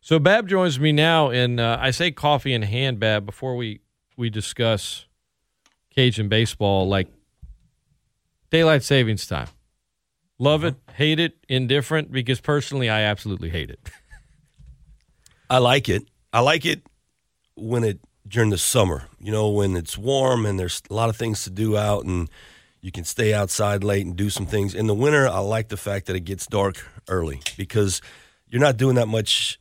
So Bab joins me now, and uh, I say coffee in hand, Bab, before we we discuss Cajun baseball. Like daylight savings time, love it, hate it, indifferent. Because personally, I absolutely hate it. I like it. I like it when it during the summer. You know, when it's warm and there's a lot of things to do out, and you can stay outside late and do some things. In the winter, I like the fact that it gets dark early because you're not doing that much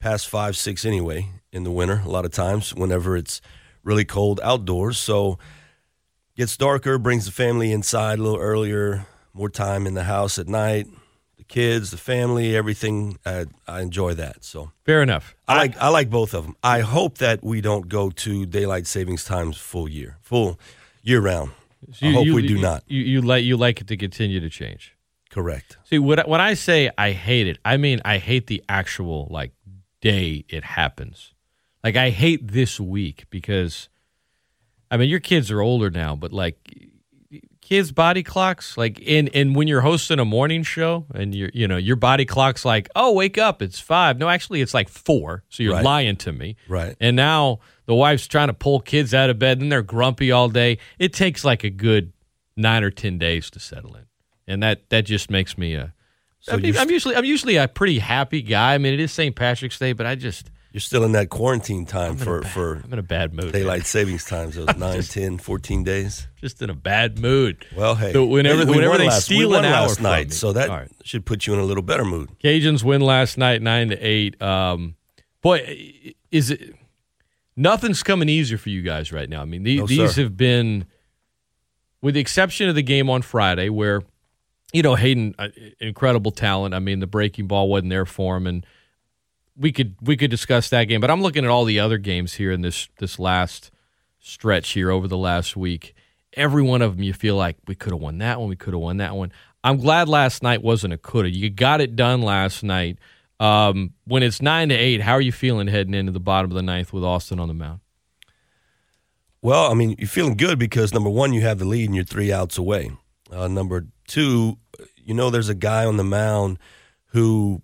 past five, six anyway in the winter. A lot of times, whenever it's really cold outdoors, so gets darker, brings the family inside a little earlier, more time in the house at night. The kids, the family, everything. I, I enjoy that. So Fair enough. I like I like both of them. I hope that we don't go to daylight savings times full year, full year round. I You- hope you- we do you- not. You, you like you like it to continue to change. Correct. See, what when I say I hate it, I mean I hate the actual like day it happens. Like I hate this week because I mean your kids are older now, but like kids body clocks like in and when you're hosting a morning show and you're you know your body clock's like oh wake up it's five no actually it's like four so you're Right. lying to me Right. and now the wife's trying to pull kids out of bed and they're grumpy all day it takes like a good nine or ten days to settle in and that that just makes me a So I mean, you're I'm usually I'm usually a pretty happy guy. I mean, it is St. Patrick's Day, but I just You're still in that quarantine time I'm in a for bad- for I'm in a bad mood. man. daylight savings times, those 9, 10, 14 days. just in a bad mood. Well, hey, So whenever- we whenever they last, steal we won an hour last from night, me. so that All right. should put you in a little better mood. Cajuns win last night, nine to eight. Um, boy, is it nothing's coming easier for you guys right now? I mean, the, No, these sir. have been, with the exception of the game on Friday, where you know Hayden, uh, incredible talent. I mean, the breaking ball wasn't there for him, and we could we could discuss that game. But I'm looking at all the other games here in this this last stretch here over the last week. Every one of them, you feel like we could have won that one. We could have won that one. I'm glad last night wasn't a coulda. You got it done last night. Um, when it's nine to eight, how are you feeling heading into the bottom of the ninth with Austin on the mound? Well, I mean, you're feeling good because number one, you have the lead and you're three outs away. Uh, number two, you know, there's a guy on the mound who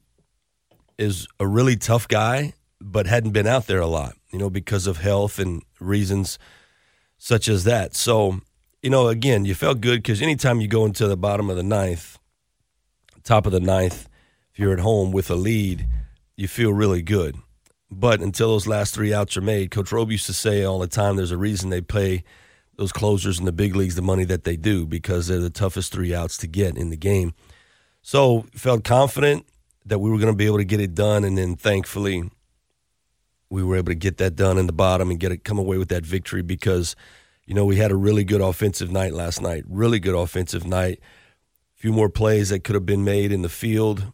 is a really tough guy, but hadn't been out there a lot, you know, because of health and reasons such as that. So, you know, again, you felt good because anytime you go into the bottom of the ninth, top of the ninth, if you're at home with a lead, you feel really good. But until those last three outs are made, Coach Robe used to say all the time there's a reason they pay those closers in the big leagues the money that they do because they're the toughest three outs to get in the game. So felt confident that we were going to be able to get it done, and then thankfully we were able to get that done in the bottom and get it come away with that victory because you know we had a really good offensive night last night, really good offensive night. A few more plays that could have been made in the field,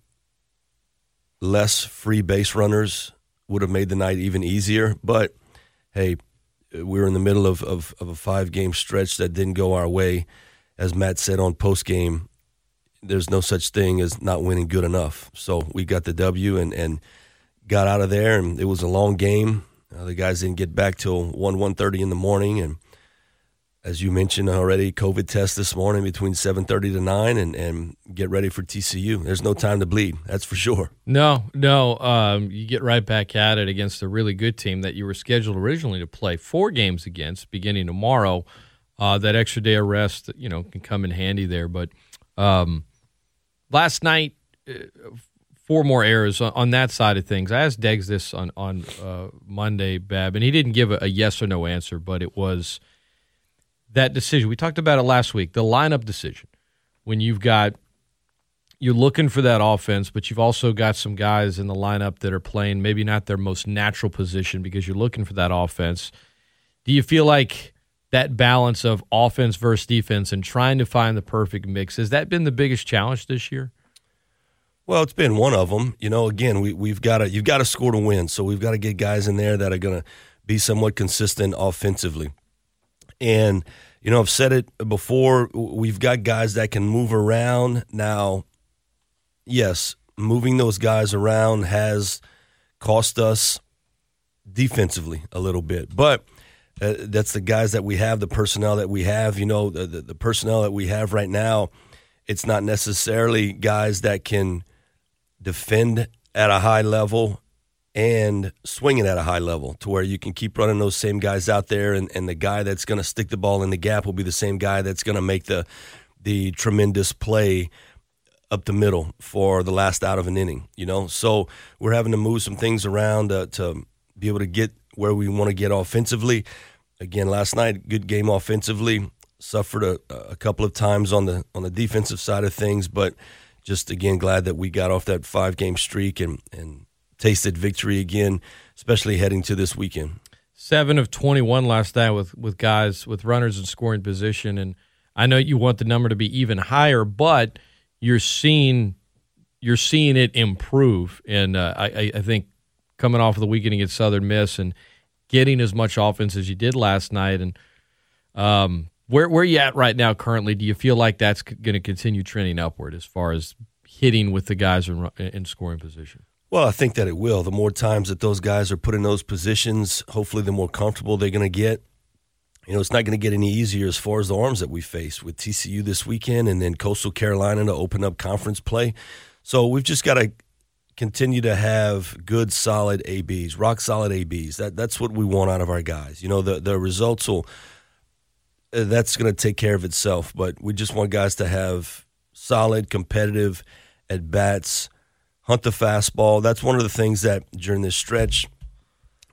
less free base runners would have made the night even easier. But hey, we were in the middle of, of, of a five game stretch that didn't go our way. As Matt said on post game, there's no such thing as not winning good enough. So we got the W and, and got out of there, and it was a long game. Uh, the guys didn't get back till one one thirty in the morning, and as you mentioned already, COVID test this morning between seven thirty to nine, and, and get ready for TCU. There's no time to bleed, that's for sure. No, no. Um, you get right back at it against a really good team that you were scheduled originally to play four games against beginning tomorrow. Uh, that extra day of rest, you know, can come in handy there. But um, last night, uh, four more errors on, on that side of things. I asked Deggs this on on uh, Monday, Bab, and he didn't give a, a yes or no answer, but it was that decision. We talked about it last week. The lineup decision when you've got you're looking for that offense, but you've also got some guys in the lineup that are playing maybe not their most natural position because you're looking for that offense. Do you feel like that balance of offense versus defense and trying to find the perfect mix has that been the biggest challenge this year? Well, it's been one of them. You know, again, we, we've got to you've got to score to win. So we've got to get guys in there that are going to be somewhat consistent offensively. And you know, I've said it before. We've got guys that can move around. Now, yes, moving those guys around has cost us defensively a little bit, but. Uh, that's the guys that we have, the personnel that we have. You know, the, the, the personnel that we have right now. It's not necessarily guys that can defend at a high level and swinging at a high level to where you can keep running those same guys out there and, and the guy that's going to stick the ball in the gap will be the same guy that's going to make the the tremendous play up the middle for the last out of an inning you know? So we're having to move some things around uh, to be able to get where we want to get offensively. Again last night good game offensively. Suffered a, a couple of times on the on the defensive side of things but just again glad that we got off that five game streak and and tasted victory again, especially heading to this weekend. Seven of 21 last night with, with guys with runners in scoring position. And I know you want the number to be even higher, but you're seeing you're seeing it improve. And uh, I, I think coming off of the weekend against Southern Miss and getting as much offense as you did last night. And um, where where you at right now currently? Do you feel like that's going to continue trending upward as far as hitting with the guys in, in scoring position? Well, I think that it will. The more times that those guys are put in those positions, hopefully, the more comfortable they're going to get. You know, it's not going to get any easier as far as the arms that we face with TCU this weekend and then Coastal Carolina to open up conference play. So we've just got to continue to have good, solid ABs, rock solid ABs. That that's what we want out of our guys. You know, the the results will uh, that's going to take care of itself. But we just want guys to have solid, competitive at bats hunt the fastball. That's one of the things that during this stretch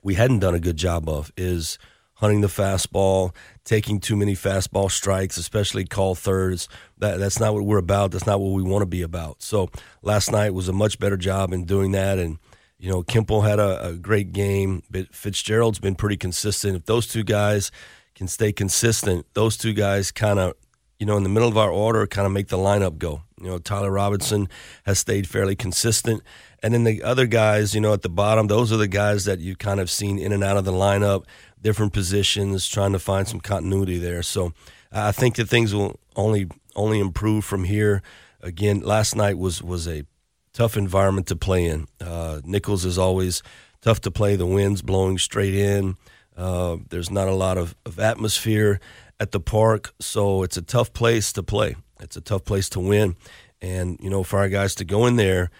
we hadn't done a good job of is hunting the fastball, taking too many fastball strikes, especially call thirds. That that's not what we're about. That's not what we want to be about. So last night was a much better job in doing that and you know, Kimple had a, a great game, but Fitzgerald's been pretty consistent. If those two guys can stay consistent, those two guys kind of you know, in the middle of our order, kind of make the lineup go. You know, Tyler Robinson has stayed fairly consistent. And then the other guys, you know, at the bottom, those are the guys that you've kind of seen in and out of the lineup, different positions, trying to find some continuity there. So I think that things will only only improve from here. Again, last night was was a tough environment to play in. Uh, Nicholls is always tough to play. The wind's blowing straight in. Uh, there's not a lot of, of atmosphere at the park, so it's a tough place to play. It's a tough place to win, and you know, for our guys to go in there,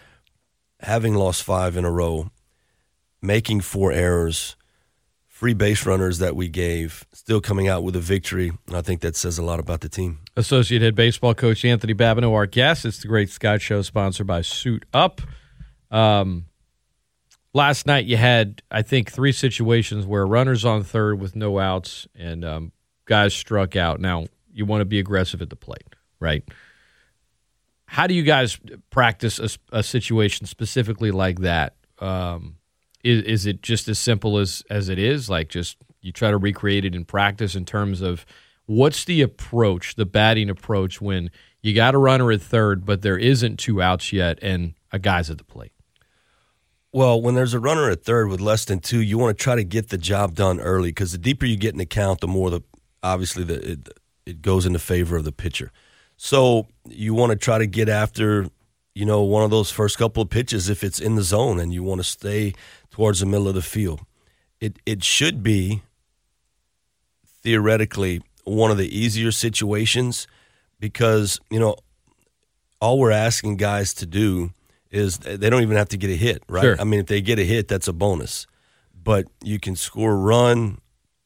having lost five in a row, making four errors, free base runners that we gave, still coming out with a victory. I think that says a lot about the team. Associate head baseball coach Anthony Babineaux, our guest. It's the Great Scott Show, sponsored by Suit Up. Um, last night you had, I think, three situations where runners on third with no outs, and um, guys struck out. Now, you want to be aggressive at the plate, right? How do you guys practice a, a situation specifically like that? Um, is, is it just as simple as, as it is? Like, just you try to recreate it in practice in terms of what's the approach, the batting approach when you got a runner at third, but there isn't two outs yet and a guy's at the plate? Well, when there's a runner at third with less than two, you want to try to get the job done early because the deeper you get in the count, the more the obviously the, it, it goes into favor of the pitcher. So you want to try to get after, you know, one of those first couple of pitches if it's in the zone and you want to stay towards the middle of the field. It it should be theoretically one of the easier situations because, you know, all we're asking guys to do is they don't even have to get a hit, right? Sure. I mean, if they get a hit, that's a bonus. But you can score a run,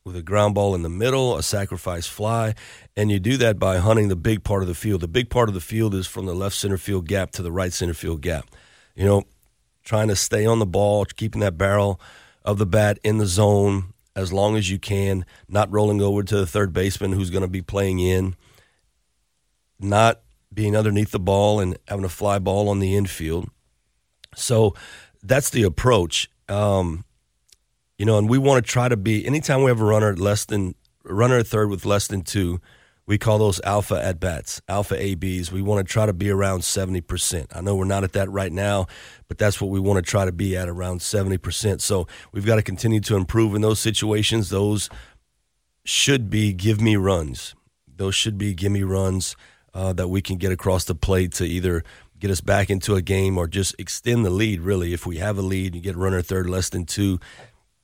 with a ground ball in the middle, a sacrifice fly, and you do that by hunting the big part of the field. The big part of the field is from the left center field gap to the right center field gap. You know, trying to stay on the ball, keeping that barrel of the bat in the zone as long as you can, not rolling over to the third baseman who's going to be playing in, not being underneath the ball and having a fly ball on the infield. So that's the approach. Um, you know, and we want to try to be anytime we have a runner less than runner at third with less than two, we call those alpha at bats, alpha ABs. We want to try to be around 70%. I know we're not at that right now, but that's what we want to try to be at around 70%. So we've got to continue to improve in those situations. Those should be give me runs. Those should be give me runs uh, that we can get across the plate to either get us back into a game or just extend the lead, really. If we have a lead, you get runner third less than two,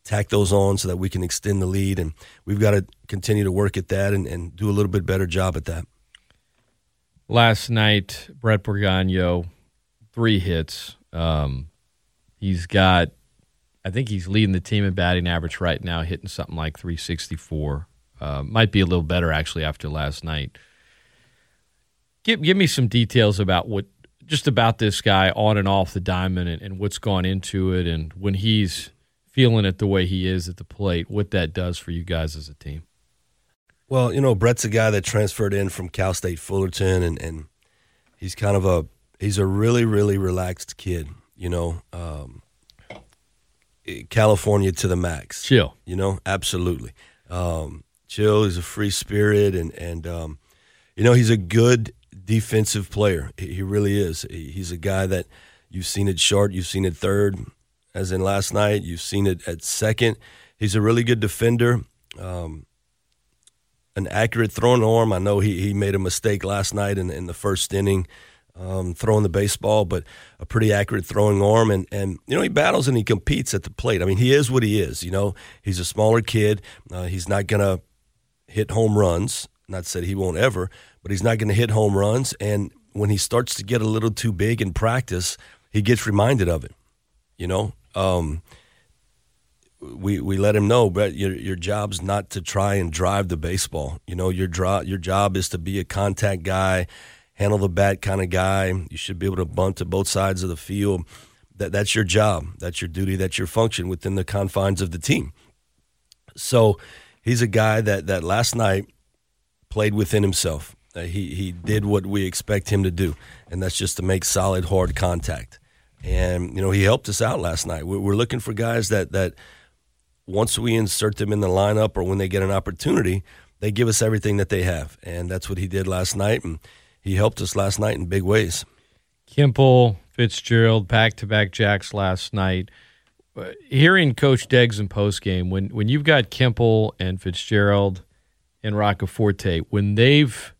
tack those on so that we can extend the lead. And we've got to continue to work at that and, and do a little bit better job at that. Last night, Brett Borgogno, three hits. Um, he's got, I think he's leading the team in batting average right now, hitting something like 364. Uh, might be a little better actually after last night. Give give me some details about what just about this guy on and off the diamond and, and what's gone into it, and when he's feeling it the way he is at the plate, what that does for you guys as a team. Well, you know, Brett's a guy that transferred in from Cal State Fullerton, and, and he's kind of a he's a really really relaxed kid. You know, um, California to the max. Chill. You know, absolutely. Um, chill. He's a free spirit, and and um, you know he's a good defensive player. He really is. He's a guy that you've seen it short, you've seen it third, as in last night. You've seen it at second. He's a really good defender. Um, an accurate throwing arm. I know he, he made a mistake last night in, in the first inning um, throwing the baseball, but a pretty accurate throwing arm. And, and, you know, he battles and he competes at the plate. I mean, he is what he is. You know, he's a smaller kid. Uh, he's not going to hit home runs. Not said he won't ever, but he's not going to hit home runs. And when he starts to get a little too big in practice, he gets reminded of it. You know, um, we we let him know, but your your job's not to try and drive the baseball. You know, your draw your job is to be a contact guy, handle the bat kind of guy. You should be able to bunt to both sides of the field. That that's your job. That's your duty. That's your function within the confines of the team. So he's a guy that that last night played within himself. Uh, he he did what we expect him to do, and that's just to make solid, hard contact. And you know he helped us out last night. We're, looking for guys that that once we insert them in the lineup or when they get an opportunity, they give us everything that they have, and that's what he did last night. And he helped us last night in big ways. Kimple, Fitzgerald, back to back jacks last night. Uh, hearing Coach Deggs in post game, when when you've got Kimple and Fitzgerald and Roccaforte, when they've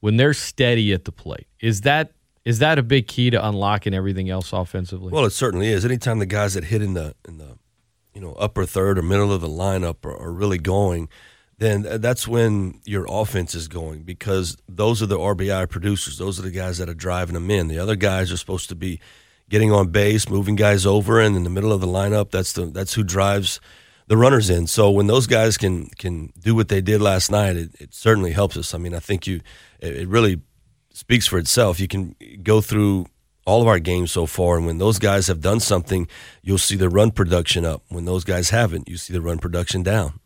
when they're steady at the plate, is that is that a big key to unlocking everything else offensively? Well, it certainly is. Anytime the guys that hit in the in the you know upper third or middle of the lineup are, are really going, then that's when your offense is going because those are the RBI producers. Those are the guys that are driving them in. The other guys are supposed to be getting on base, moving guys over, and in the middle of the lineup, that's the that's who drives the runners in. So when those guys can can do what they did last night, it, it certainly helps us. I mean, I think you it, it really speaks for itself. You can go through all of our games so far, and when those guys have done something, you'll see the run production up. When those guys haven't, you see the run production down.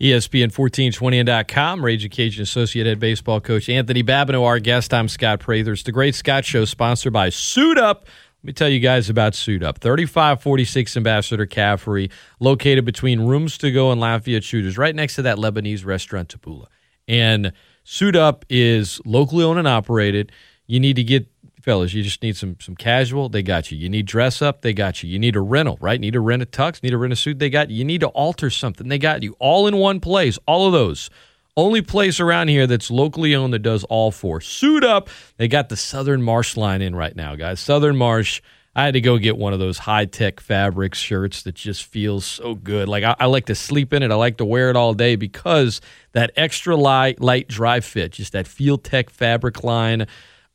ESPN1420.com, Ragin' Cajun Associate Head Baseball Coach Anthony Babineaux, our guest. I'm Scott Prather. The Great Scott Show, sponsored by Suit Up. Let me tell you guys about Suit Up. 3546 Ambassador Caffery, located between Rooms to Go and Lafayette Shooters, right next to that Lebanese restaurant, Tabula. And Suit Up is locally owned and operated. You need to get fellas, you just need some some casual, they got you. You need dress up, they got you. You need a rental, right? Need to rent a tux, need to rent a suit, they got you. You need to alter something, they got you. All in one place, all of those. Only place around here that's locally owned that does all four. Suit up. They got the Southern Marsh line in right now, guys. Southern Marsh. I had to go get one of those high tech fabric shirts that just feels so good. Like I, I, like to sleep in it. I like to wear it all day because that extra light, light, dry fit, just that FieldTec fabric line.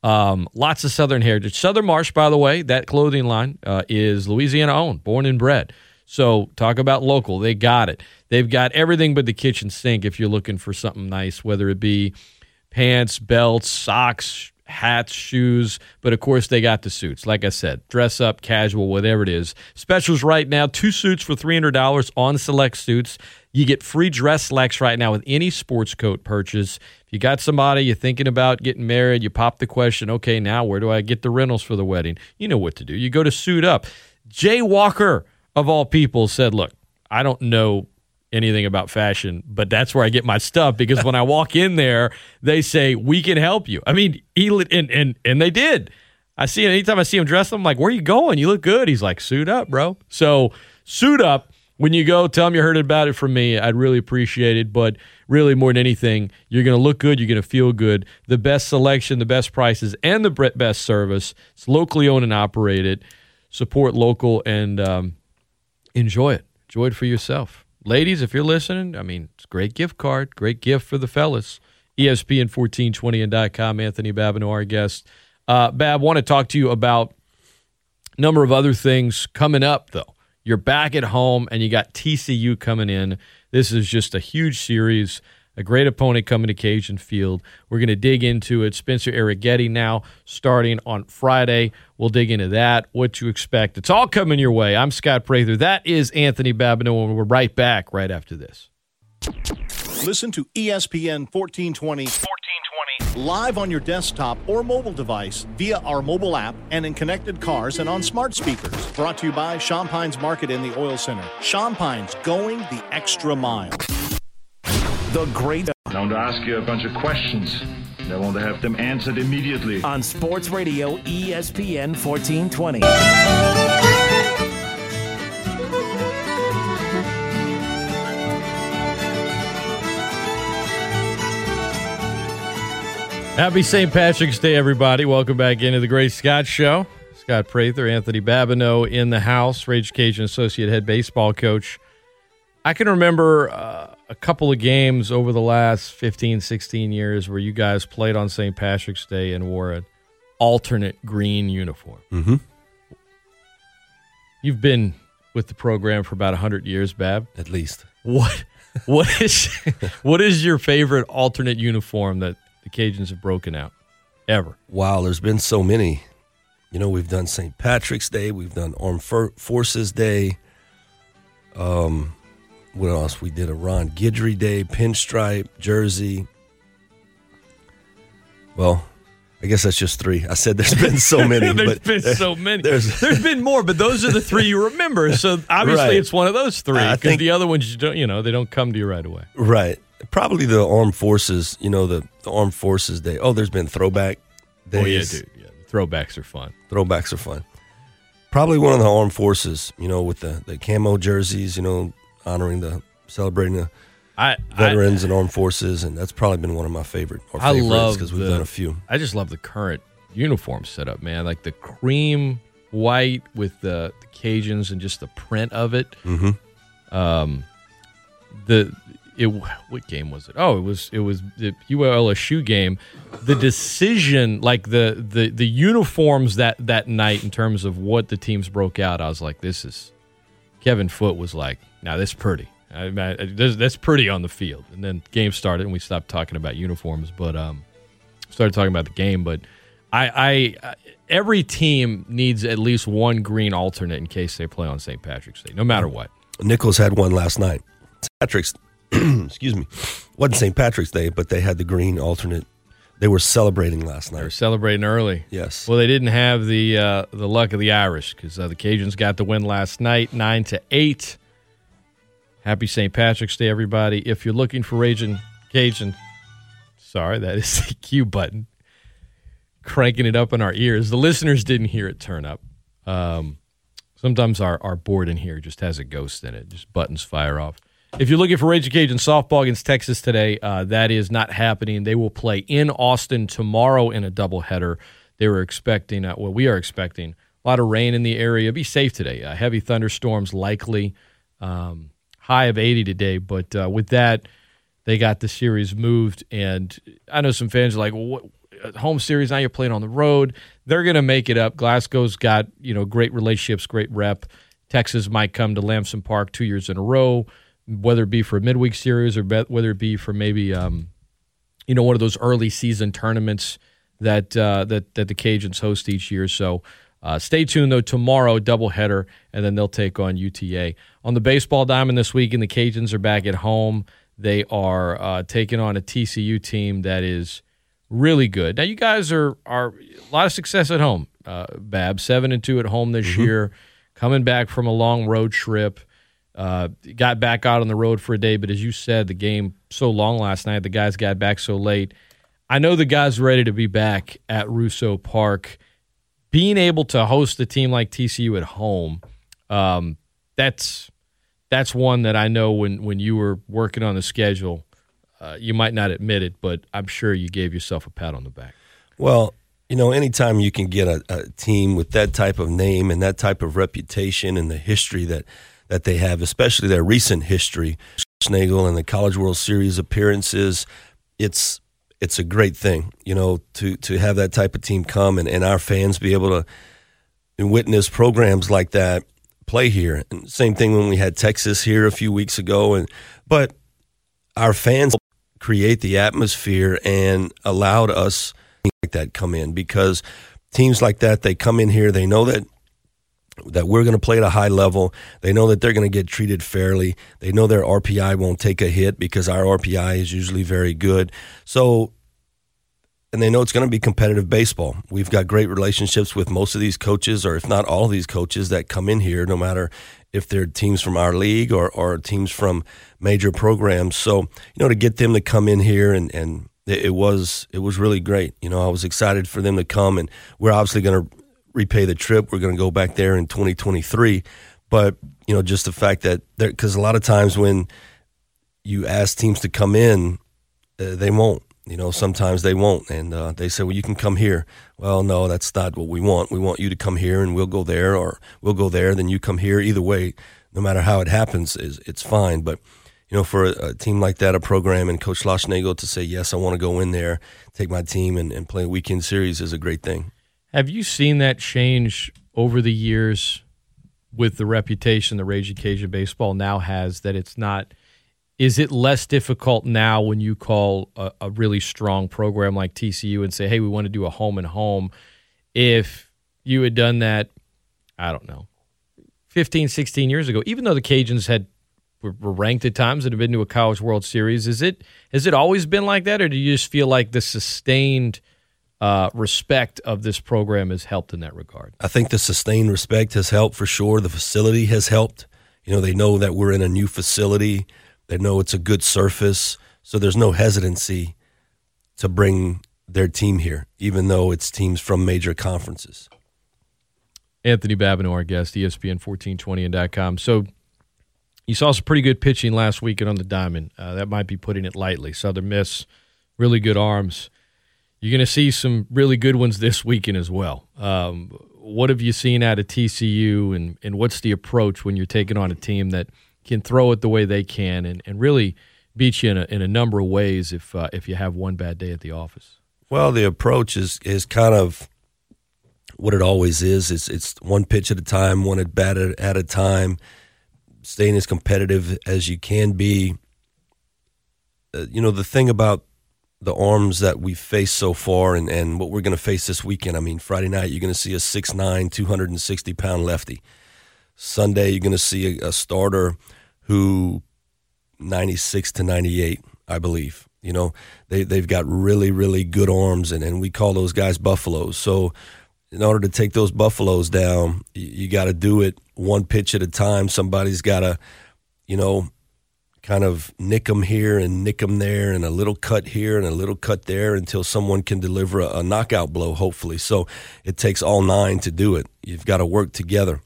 Um, lots of Southern heritage. Southern Marsh, by the way, that clothing line uh, is Louisiana owned, born and bred. So talk about local. They got it. They've got everything but the kitchen sink if you're looking for something nice, whether it be pants, belts, socks, hats, shoes. But of course, they got the suits. Like I said, dress up, casual, whatever it is. Specials right now two suits for $300 on select suits. You get free dress selects right now with any sports coat purchase. If you got somebody you're thinking about getting married, you pop the question, okay, now where do I get the rentals for the wedding? You know what to do. You go to Suit Up. Jay Walker, of all people, said, look, I don't know anything about fashion, but that's where I get my stuff because when I walk in there, they say, we can help you. I mean, he, and, and, and they did. I see him anytime I see him dressed, I'm like, where are you going? You look good. He's like, suit up, bro. So suit up when you go, tell them you heard about it from me. I'd really appreciate it. But really, more than anything, you're going to look good. You're going to feel good. The best selection, the best prices, and the best service. It's locally owned and operated. Support local and um, enjoy it. Enjoy it for yourself. Ladies, if you're listening, I mean, it's great gift card, great gift for the fellas. ESPN1420 and .com. Anthony Babineaux, our guest. Uh, Bab, want to talk to you about a number of other things coming up, though You're back at home, and you got TCU coming in. This is just a huge series a great opponent coming to Cajun Field. We're going to dig into it. Spencer Arrighetti now starting on Friday. We'll dig into that, what you expect. It's all coming your way. I'm Scott Prather. That is Anthony Babineaux, and we're right back right after this. Listen to ESPN 1420, 1420 live on your desktop or mobile device via our mobile app and in connected cars and on smart speakers. Brought to you by Champagne's Market in the Oil Center. Champagne's going the extra mile. The great. I want to ask you a bunch of questions. I want to have them answered immediately. On Sports Radio ESPN 1420. Happy St. Patrick's Day, everybody. Welcome back into the Great Scott Show. Scott Prather, Anthony Babineaux in the house, Rage Cajun Associate Head Baseball Coach. I can remember uh, a couple of games over the last 15, 16 years where you guys played on St. Patrick's Day and wore an alternate green uniform. Mm-hmm. You've been with the program for about 100 years, Bab. At least. What what is what is your favorite alternate uniform that the Cajuns have broken out ever? Wow, there's been so many. You know, we've done St. Patrick's Day, we've done Armed Forces Day. Um, what else? We did a Ron Guidry Day, pinstripe, jersey. Well, I guess that's just three. I said there's been so many. there's been so many. There's, there's been more, but those are the three you remember. So obviously Right. it's one of those three. I think- the other ones you don't, you know, they don't come to you right away. right. Probably the Armed Forces, you know, the, the Armed Forces Day. Oh, there's been throwback days. Oh yeah, dude. Yeah, throwbacks are fun. Throwbacks are fun. Probably one of the Armed Forces, you know, with the, the camo jerseys, you know, honoring the, celebrating the I veterans and armed forces, and that's probably been one of my favorite. Or I love because we've the- done a few. I just love the current uniform setup, man. Like the cream white with the, the Cajuns and just the print of it. Mm-hmm. Um, the it what game was it? Oh, it was it was the ULSU game. The decision, like the the the uniforms that that night in terms of what the teams broke out, I was like, this is. Kevin Foote was like, now this pretty. I, I, that's pretty on the field. And then game started, and we stopped talking about uniforms, but um, started talking about the game. But I, I, every team needs at least one green alternate in case they play on St. Patrick's Day, no matter what. Nicholls had one last night. Patrick's, excuse me, wasn't St. Patrick's Day, but they had the green alternate. They were celebrating last night. They were celebrating early. Yes. Well, they didn't have the uh, the luck of the Irish because uh, the Cajuns got the win last night, nine to eight. Happy St. Patrick's Day, everybody! If you're looking for Ragin' Cajun, sorry, that is the cue button, cranking it up in our ears. The listeners didn't hear it turn up. Um, sometimes our our board in here just has a ghost in it. Just buttons fire off. If you're looking for Ragin' Cajun softball against Texas today, uh, that is not happening. They will play in Austin tomorrow in a doubleheader. They were expecting, uh, well, we are expecting a lot of rain in the area. Be safe today. Uh, heavy thunderstorms likely. Um, high of 80 today, but uh, with that, they got the series moved. And I know some fans are like, well, what, uh, home series, now you're playing on the road. They're going to make it up. Glasgow's got, you know, great relationships, great rep. Texas might come to Lamson Park two years in a row, whether it be for a midweek series or whether it be for maybe, um, you know, one of those early season tournaments that uh, that that the Cajuns host each year. So uh, stay tuned though. Tomorrow doubleheader, and then they'll take on UTA on the baseball diamond this week. And the Cajuns are back at home. They are uh, taking on a TCU team that is really good. Now you guys are are a lot of success at home. Uh, Bab seven and two at home this year, coming back from a long road trip. Uh, got back out on the road for a day, but as you said, the game so long last night. The guys got back so late. I know the guys ready to be back at Russo Park. Being able to host a team like TCU at home, um, that's that's one that I know when when you were working on the schedule, uh, you might not admit it, but I'm sure you gave yourself a pat on the back. Well, you know, anytime you can get a, a team with that type of name and that type of reputation and the history that, that they have, especially their recent history, Schlossnagle and the College World Series appearances, it's it's a great thing, you know, to to have that type of team come and, and our fans be able to witness programs like that play here. And same thing when we had Texas here a few weeks ago. And but our fans create the atmosphere and allowed us like that come in because teams like that they come in here they know that that we're going to play at a high level. They know that they're going to get treated fairly. They know their RPI won't take a hit because our RPI is usually very good. So and they know it's going to be competitive baseball. We've got great relationships with most of these coaches, or if not all of these coaches that come in here, no matter if they're teams from our league or, or teams from major programs. So, you know, to get them to come in here and, and it, was it was really great. You know, I was excited for them to come, and we're obviously going to repay the trip. We're going to go back there in 2023, but you know, just the fact that because a lot of times when you ask teams to come in, uh, they won't you know, sometimes they won't, and uh, they say, "Well, you can come here." Well, no, that's not what we want. We want you to come here, and we'll go there, or we'll go there, then you come here. Either way, no matter how it happens, is it's fine. But you know, for a, a, team like that, a program, and Coach Schlossnagle to say, "Yes, I want to go in there, take my team, and, and play a weekend series," is a great thing. Have you seen that change over the years with the reputation the Ragin' Cajun baseball now has? That it's not is it less difficult now when you call a, a, really strong program like TCU and say, hey, we want to do a home and home? If you had done that, I don't know, 15, 16 years ago, even though the Cajuns had were ranked at times and have been to a college world series, is it has it always been like that, or do you just feel like the sustained uh, respect of this program has helped in that regard? I think the sustained respect has helped for sure. The facility has helped. You know, they know that we're in a new facility they know it's a good surface, so there's no hesitancy to bring their team here, even though it's teams from major conferences. Anthony Babineaux, our guest, ESPN 1420 and .com. So you saw some pretty good pitching last weekend on the diamond. Uh, that might be putting it lightly. Southern Miss, really good arms. You're going to see some really good ones this weekend as well. Um, what have you seen out of TCU, and, and what's the approach when you're taking on a team that – can throw it the way they can and, and really beat you in a, in a number of ways if uh, if you have one bad day at the office. Well, the approach is is kind of what it always is. It's it's one pitch at a time, one at bat at a time, staying as competitive as you can be. Uh, you know the thing about the arms that we've faced so far and, and what we're going to face this weekend. I mean, Friday night, you're going to see a 6'9, 260 pound lefty. Sunday, you're going to see a, a starter who 96 to 98, I believe. You know, they, they've got really, really good arms, and, and we call those guys buffaloes. So, in order to take those buffaloes down, you, you got to do it one pitch at a time. Somebody's got to, you know, kind of nick them here and nick them there, and a little cut here and a little cut there until someone can deliver a, a knockout blow, hopefully. So, it takes all nine to do it. You've got to work together.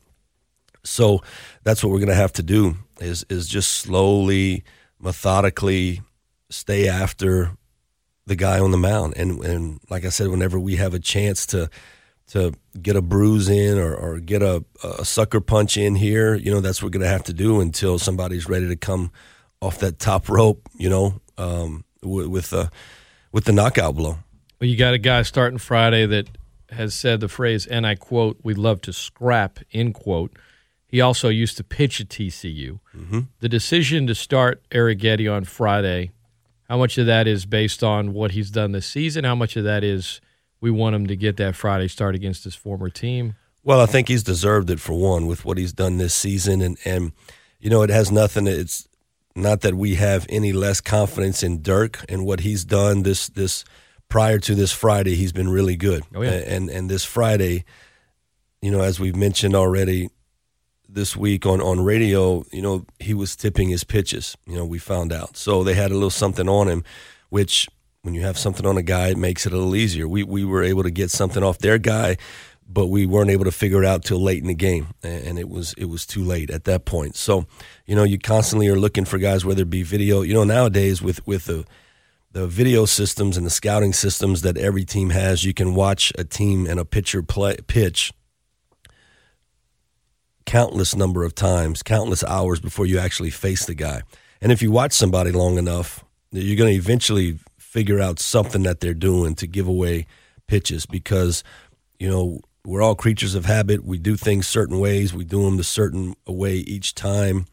So that's what we're going to have to do is is just slowly, methodically stay after the guy on the mound. And and like I said, whenever we have a chance to to get a bruise in or, or get a, a sucker punch in here, you know, that's what we're going to have to do until somebody's ready to come off that top rope, you know, um, with, with the with the knockout blow. Well, you got a guy starting Friday that has said the phrase, and I quote, "We'd love to scrap," end quote. He also used to pitch at TCU. Mm-hmm. The decision to start Arrighetti on Friday, how much of that is based on what he's done this season? How much of that is we want him to get that Friday start against his former team? Well, I think he's deserved it for one with what he's done this season, and and you know it has nothing. It's not that we have any less confidence in Durke and what he's done this this prior to this Friday. He's been really good. Oh yeah, and and this Friday, you know, as we've mentioned already, this week on, on radio, you know, he was tipping his pitches. You know, we found out. So they had a little something on him, which when you have something on a guy, it makes it a little easier. We we were able to get something off their guy, but we weren't able to figure it out till late in the game, and it was it was too late at that point. So, you know, you constantly are looking for guys, whether it be video. You know, nowadays with with the the video systems and the scouting systems that every team has, you can watch a team and a pitcher play pitch countless number of times, countless hours before you actually face the guy. And if you watch somebody long enough, you're going to eventually figure out something that they're doing to give away pitches because, you know, we're all creatures of habit. We do things certain ways. We do them the certain way each time.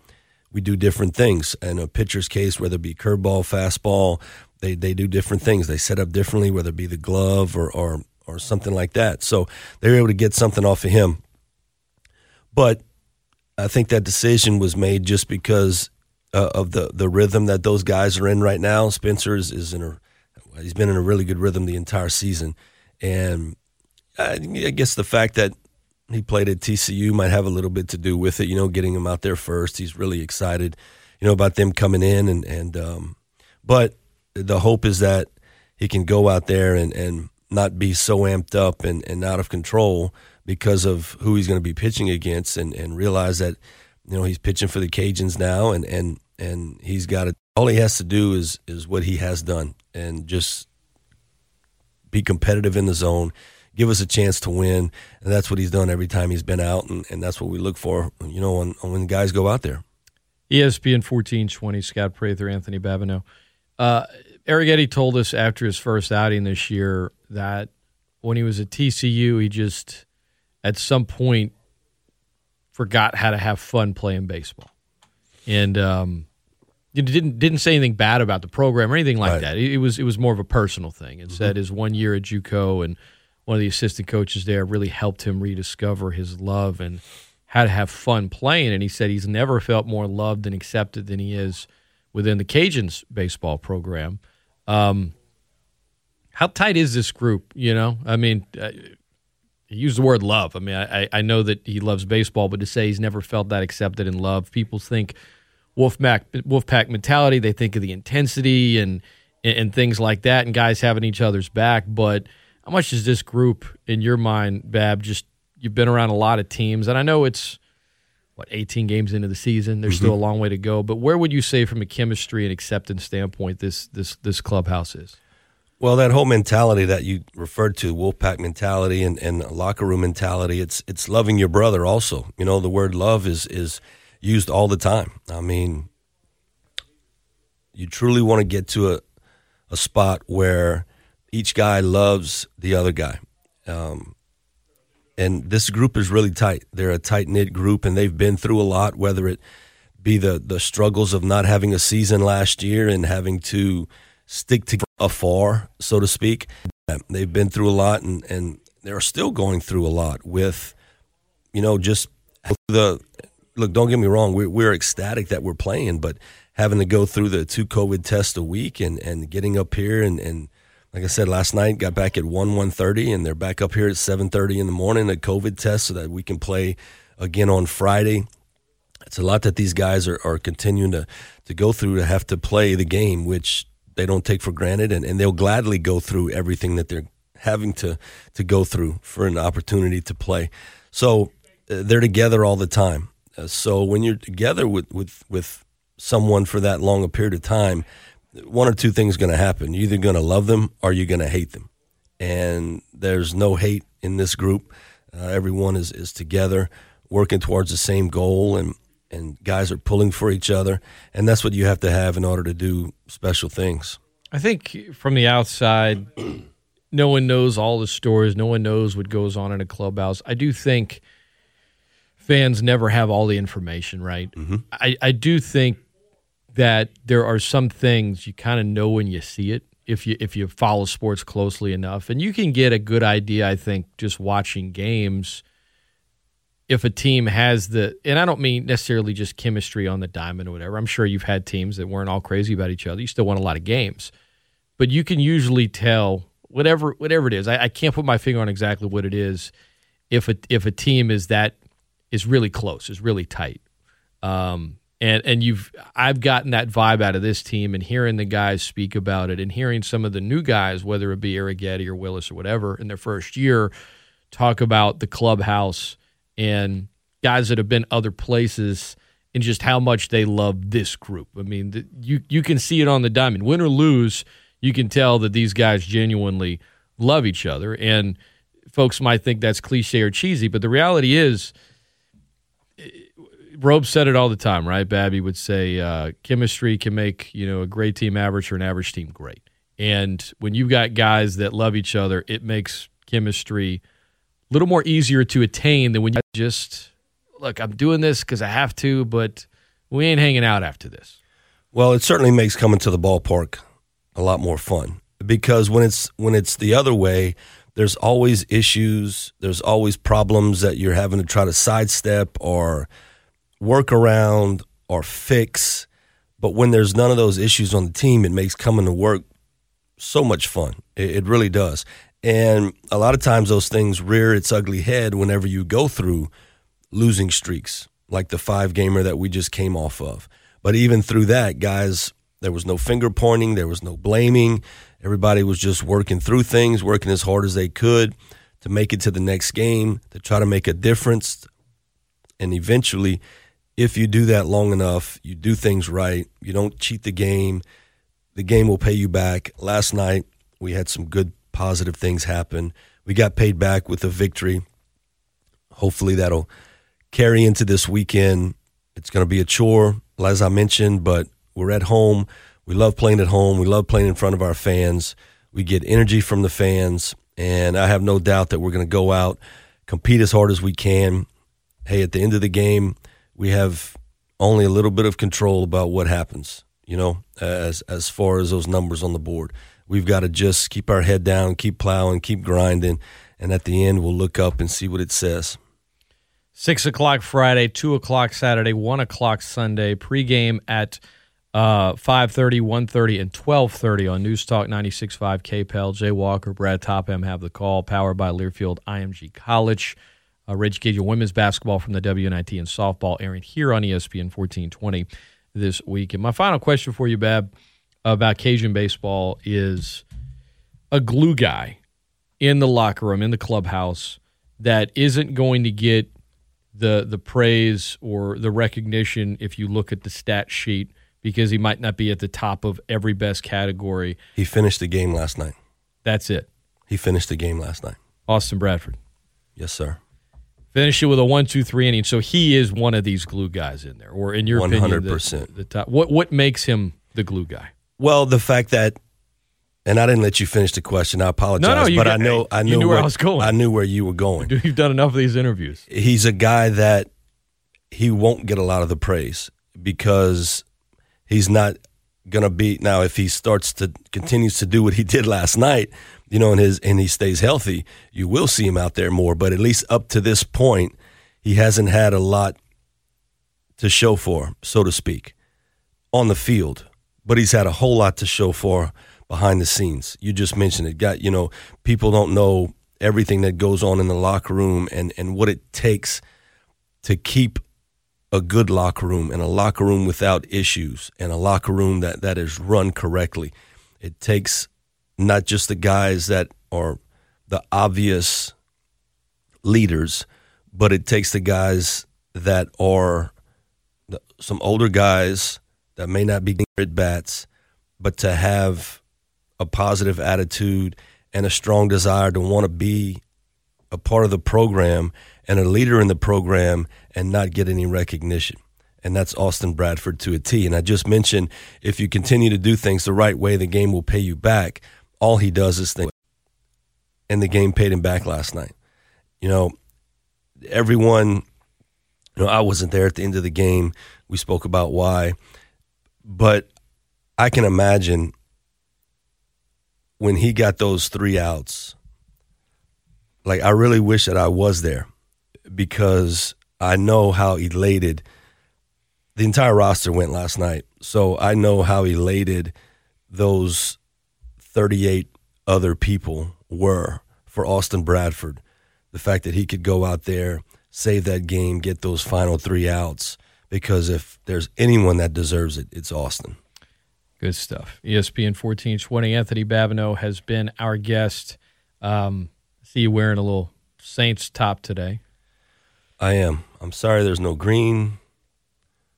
We do different things. In a pitcher's case, whether it be curveball, fastball, they they do different things. They set up differently, whether it be the glove or or or something like that. So they're able to get something off of him. But I think that decision was made just because uh, of the the rhythm that those guys are in right now. Spencer is, is in a he's been in a really good rhythm the entire season, and I, guess the fact that he played at TCU might have a little bit to do with it. You know, getting him out there first, he's really excited. You know about them coming in, and and um, but the hope is that he can go out there and and not be so amped up and, and out of control because of who he's going to be pitching against and, and realize that you know he's pitching for the Cajuns now and and and he's got it all he has to do is is what he has done and just be competitive in the zone give us a chance to win and that's what he's done every time he's been out and, and that's what we look for you know when, when guys go out there ESPN 1420 Scott Prather Anthony Babineaux uh, Arrighetti told us after his first outing this year that when he was at TCU, he just at some point forgot how to have fun playing baseball, and um, didn't didn't say anything bad about the program or anything like Right. that. It, it was it was more of a personal thing. Mm-hmm. It said his one year at JUCO and one of the assistant coaches there really helped him rediscover his love and how to have fun playing. And he said he's never felt more loved and accepted than he is within the Cajuns baseball program. Um, how tight is this group? You know, I mean, uh, he used the word love. I mean, I, I know that he loves baseball, but to say he's never felt that accepted and loved, people think Wolfpack Wolfpack mentality. They think of the intensity and and things like that, and guys having each other's back. But how much is this group in your mind, Bab? Just you've been around a lot of teams, and I know it's what 18 games into the season. There's still a mm-hmm. long way to go. But where would you say, from a chemistry and acceptance standpoint, this this this clubhouse is? Well, that whole mentality that you referred to, Wolfpack mentality and, and locker room mentality, it's it's loving your brother also. You know, the word love is is used all the time. I mean, you truly want to get to a, a spot where each guy loves the other guy. Um, and this group is really tight. They're a tight knit group, and they've been through a lot. Whether it be the the struggles of not having a season last year and having to stick to afar, so to speak, they've been through a lot, and and they're still going through a lot with, you know, just the look. Don't get me wrong. We're we're ecstatic that we're playing, but having to go through the two COVID tests a week and and getting up here and and like I said last night, got back at one one thirty, and they're back up here at seven thirty in the morning. A COVID test so that we can play again on Friday. It's a lot that these guys are, are continuing to to go through to have to play the game, which they don't take for granted, and, and they'll gladly go through everything that they're having to to go through for an opportunity to play. So uh, they're together all the time. Uh, so when you're together with with with someone for that long a period of time, one or two things going to happen. You're either going to love them or you're going to hate them. And there's no hate in this group. Uh, everyone is, is together working towards the same goal, and, and guys are pulling for each other. And that's what you have to have in order to do special things. I think from the outside, no one knows all the stories. No one knows what goes on in a clubhouse. I do think fans never have all the information, right? I, I do think that there are some things you kind of know when you see it if you if you follow sports closely enough, and you can get a good idea. I think just watching games. If a team has the, and I don't mean necessarily just chemistry on the diamond or whatever. I'm sure you've had teams that weren't all crazy about each other. You still won a lot of games, but you can usually tell whatever whatever it is. I, I can't put my finger on exactly what it is. If a if a team is that is really close, is really tight, um, and and you've I've gotten that vibe out of this team, and hearing the guys speak about it, and hearing some of the new guys, whether it be Arrighetti or Willis or whatever, in their first year, talk about the clubhouse and guys that have been other places and just how much they love this group. I mean, the, you you can see it on the diamond, win or lose. You can tell that these guys genuinely love each other, and folks might think that's cliche or cheesy, but the reality is, Robe said it all the time, right? Babby would say, uh, chemistry can make you know a great team average or an average team great, and when you've got guys that love each other, it makes chemistry a little more easier to attain than when you just look. I'm doing this because I have to, but we ain't hanging out after this. Well, it certainly makes coming to the ballpark a lot more fun because when it's when it's the other way, there's always issues, there's always problems that you're having to try to sidestep or work around or fix. But when there's none of those issues on the team, it makes coming to work so much fun. It, it really does. And a lot of times those things rear its ugly head whenever you go through losing streaks, like the five gamer that we just came off of. But even through that, guys, there was no finger pointing, there was no blaming. Everybody was just working through things, working as hard as they could to make it to the next game, to try to make a difference. And eventually, if you do that long enough, you do things right, you don't cheat the game, the game will pay you back. Last night, we had some good positive things happen. We got paid back with a victory. Hopefully, that'll carry into this weekend. It's going to be a chore, as I mentioned, but we're at home. We love playing at home. We love playing in front of our fans. We get energy from the fans, and I have no doubt that we're going to go out, compete as hard as we can. Hey, at the end of the game, we have only a little bit of control about what happens, you know, as as far as those numbers on the board. We've got to just keep our head down, keep plowing, keep grinding, and at the end, we'll look up and see what it says. Six o'clock Friday, two o'clock Saturday, one o'clock Sunday. Pregame at uh, 5.30, 1.30, and 12.30 on News Talk 96.5 KPEL. Jay Walker, Brad Topham have the call, powered by Learfield IMG College. Uh, Ragin' Cajun women's basketball from the WNIT and softball airing here on ESPN 1420 this week. And my final question for you, Bab, about Cajun baseball is a glue guy in the locker room, in the clubhouse, that isn't going to get the the praise or the recognition if you look at the stat sheet because he might not be at the top of every best category. He finished the game last night. That's it. He finished the game last night. Austin Bradford. Yes, sir. Finish it with a one, two, three inning. So he is one of these glue guys in there, or in your 100%. opinion, the, the top. What what makes him the glue guy? Well, the fact that, and I didn't let you finish the question. I apologize. No, no, but got- I know, I knew knew where where I was going. I knew where you were going. You've done enough of these interviews. He's a guy that he won't get a lot of the praise because he's not gonna be now. If he starts to continues to do what he did last night, you know, and his and he stays healthy, you will see him out there more. But at least up to this point, he hasn't had a lot to show for, so to speak, on the field. But he's had a whole lot to show for behind the scenes. You just mentioned it. Got you know, people don't know everything that goes on in the locker room and, and what it takes to keep a good locker room and a locker room without issues and a locker room that, that is run correctly. It takes not just the guys that are the obvious leaders, but it takes the guys that are the, some older guys that may not be at bats, but to have a positive attitude and a strong desire to want to be a part of the program and a leader in the program and not get any recognition. And that's Austin Bradford to a T. And I just mentioned if you continue to do things the right way, the game will pay you back. All he does is think. And the game paid him back last night. You know, everyone, you know, I wasn't there at the end of the game. We spoke about why. But I can imagine when he got those three outs, like I really wish that I was there because I know how elated the entire roster went last night. So I know how elated those 38 other people were for Austin Bradford. The fact that he could go out there, save that game, get those final three outs. Because if there's anyone that deserves it, it's Austin. Good stuff. ESPN 1420. Anthony Babineaux has been our guest. Um, I see you wearing a little Saints top today. I am. I'm sorry there's no green.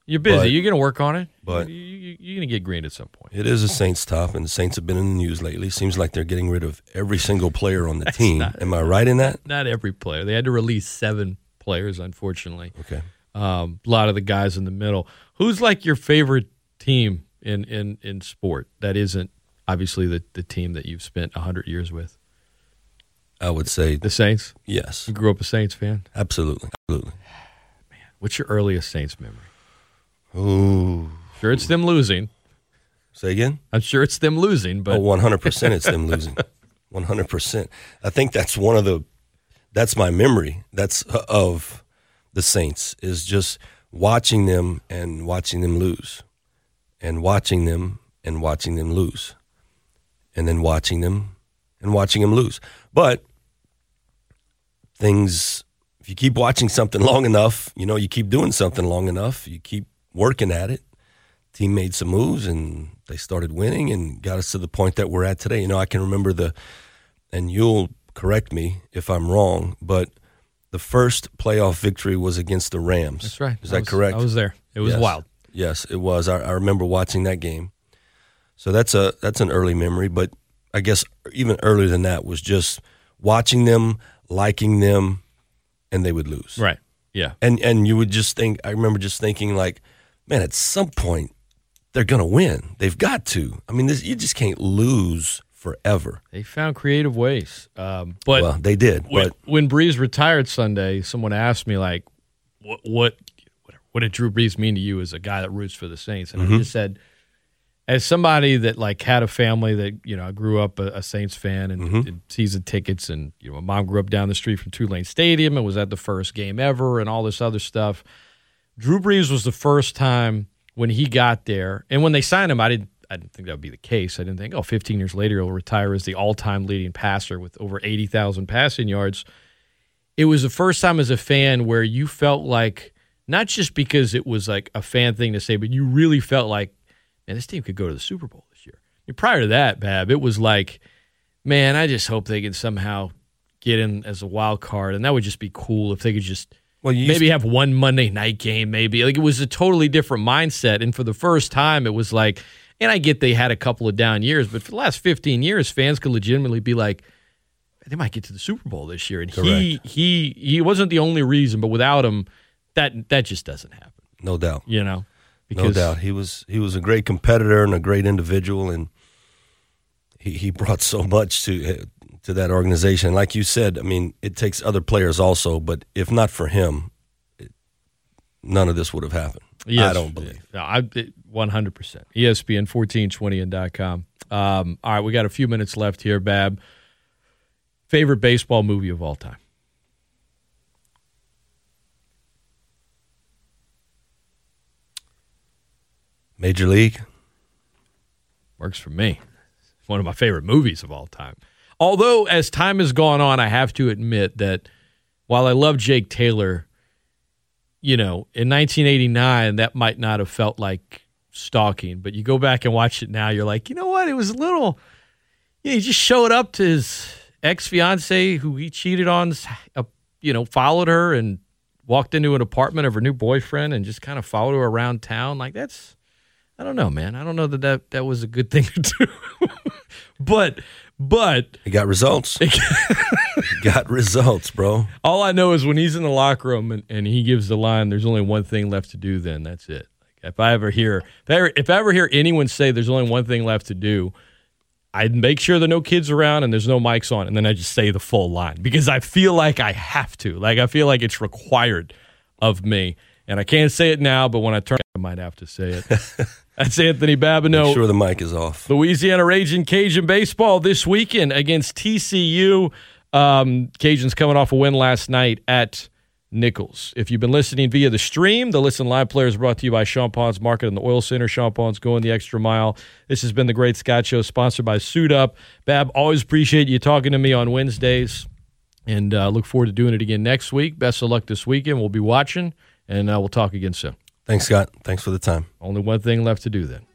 You're busy. But- you're going to work on it. but- you, you, you're going to get green at some point. It is a Saints top, and the Saints have been in the news lately. Seems like they're getting rid of every single player on the team. not- Am I right in that? Not every player. They had to release seven players, unfortunately. Okay. Um, a lot of the guys in the middle. Who's like your favorite team in, in, in sport that isn't obviously the, the team that you've spent 100 years with? I would say The Saints. yes, You grew up a Saints fan. absolutely, absolutely. Man, What's your earliest Saints memory? Ooh, Sure, it's them losing. say again. I'm sure it's them losing, but Oh, one hundred percent. It's them losing. One hundred percent. I think that's one of the. That's my memory. That's uh, of the Saints is just watching them and watching them lose, and watching them and watching them lose, and then watching them and watching them lose. But things, if you keep watching something long enough, you know, you keep doing something long enough, you keep working at it. Team made some moves and they started winning and got us to the point that we're at today. You know, I can remember the, and you'll correct me if I'm wrong, but the first playoff victory was against the Rams. that's right. Is I that was- correct? I was there. It was Yes. wild. Yes, it was. I, I remember watching that game. So that's a that's an early memory, but I guess even earlier than that was just watching them, liking them, and they would lose. Right. Yeah. And and you would just think. I remember just thinking like, man, at some point they're gonna win. They've got to. I mean, this, you just can't lose forever. They found creative ways. Um, but well, they did, when, but when Brees retired Sunday, someone asked me like, "What what what did Drew Brees mean to you as a guy that roots for the Saints?" And Mm-hmm. I just said, as somebody that like had a family that you know I grew up a, a Saints fan and Mm-hmm. did season tickets, and you know my mom grew up down the street from Tulane Stadium and was at the first game ever, and all this other stuff. Drew Brees was the first time when he got there, and when they signed him, I didn't. I didn't think that would be the case. I didn't think, oh, 15 years later, he'll retire as the all-time leading passer with over 80,000 passing yards. It was the first time as a fan where you felt like, not just because it was like a fan thing to say, but you really felt like, man, this team could go to the Super Bowl this year. Prior to that, Bab, it was like, man, I just hope they can somehow get in as a wild card, and that would just be cool if they could just well, you maybe have one Monday night game, maybe. Like it was a totally different mindset. And for the first time, it was like, and I get they had a couple of down years, but for the last 15 years, fans could legitimately be like, they might get to the Super Bowl this year. And he he he wasn't the only reason, but without him, that that just doesn't happen. no doubt. You know? no doubt. He was he was a great competitor and a great individual, and he he brought so much to to that organization. Like you said, I mean, it takes other players also, but if not for him, it, none of this would have happened. I don't believe. No, I one hundred percent. ESPN fourteen twenty and dot com. Um, all right, we got a few minutes left here, Bab. Favorite baseball movie of all time? Major League. Works for me. One of my favorite movies of all time. Although, as time has gone on, I have to admit that while I love Jake Taylor, you know, in 1989, that might not have felt like stalking. But you go back and watch it now, you're like, you know what? It was a little. You know, he just showed up to his ex fiance who he cheated on, uh, you know, followed her and walked into an apartment of her new boyfriend and just kind of followed her around town. Like, that's. I don't know, man. I don't know that that, that was a good thing to do. But but He got results. got results, bro. all I know is when he's in the locker room and, and he gives the line, "There's only one thing left to do." Then that's it. Like if I ever hear if I ever, if I ever hear anyone say there's only one thing left to do, I'd make sure there are no kids around and there's no mics on, and then I just say the full line because I feel like I have to. Like I feel like it's required of me, and I can't say it now, but when I turn, I might have to say it. That's Anthony Babineaux. Make sure the mic is off. Louisiana Ragin' Cajun baseball this weekend against TCU. Um, Cajuns coming off a win last night at Nicholls. If you've been listening via the stream, the Listen Live player is brought to you by Pond's Market and the Oil Center. Pond's going the extra mile. This has been the Great Scott Show, sponsored by Suit Up. Bab, always appreciate you talking to me on Wednesdays, and uh, look forward to doing it again next week. Best of luck this weekend. We'll be watching, and uh, we'll talk again soon. Thanks, Scott. Thanks for the time. Only one thing left to do then.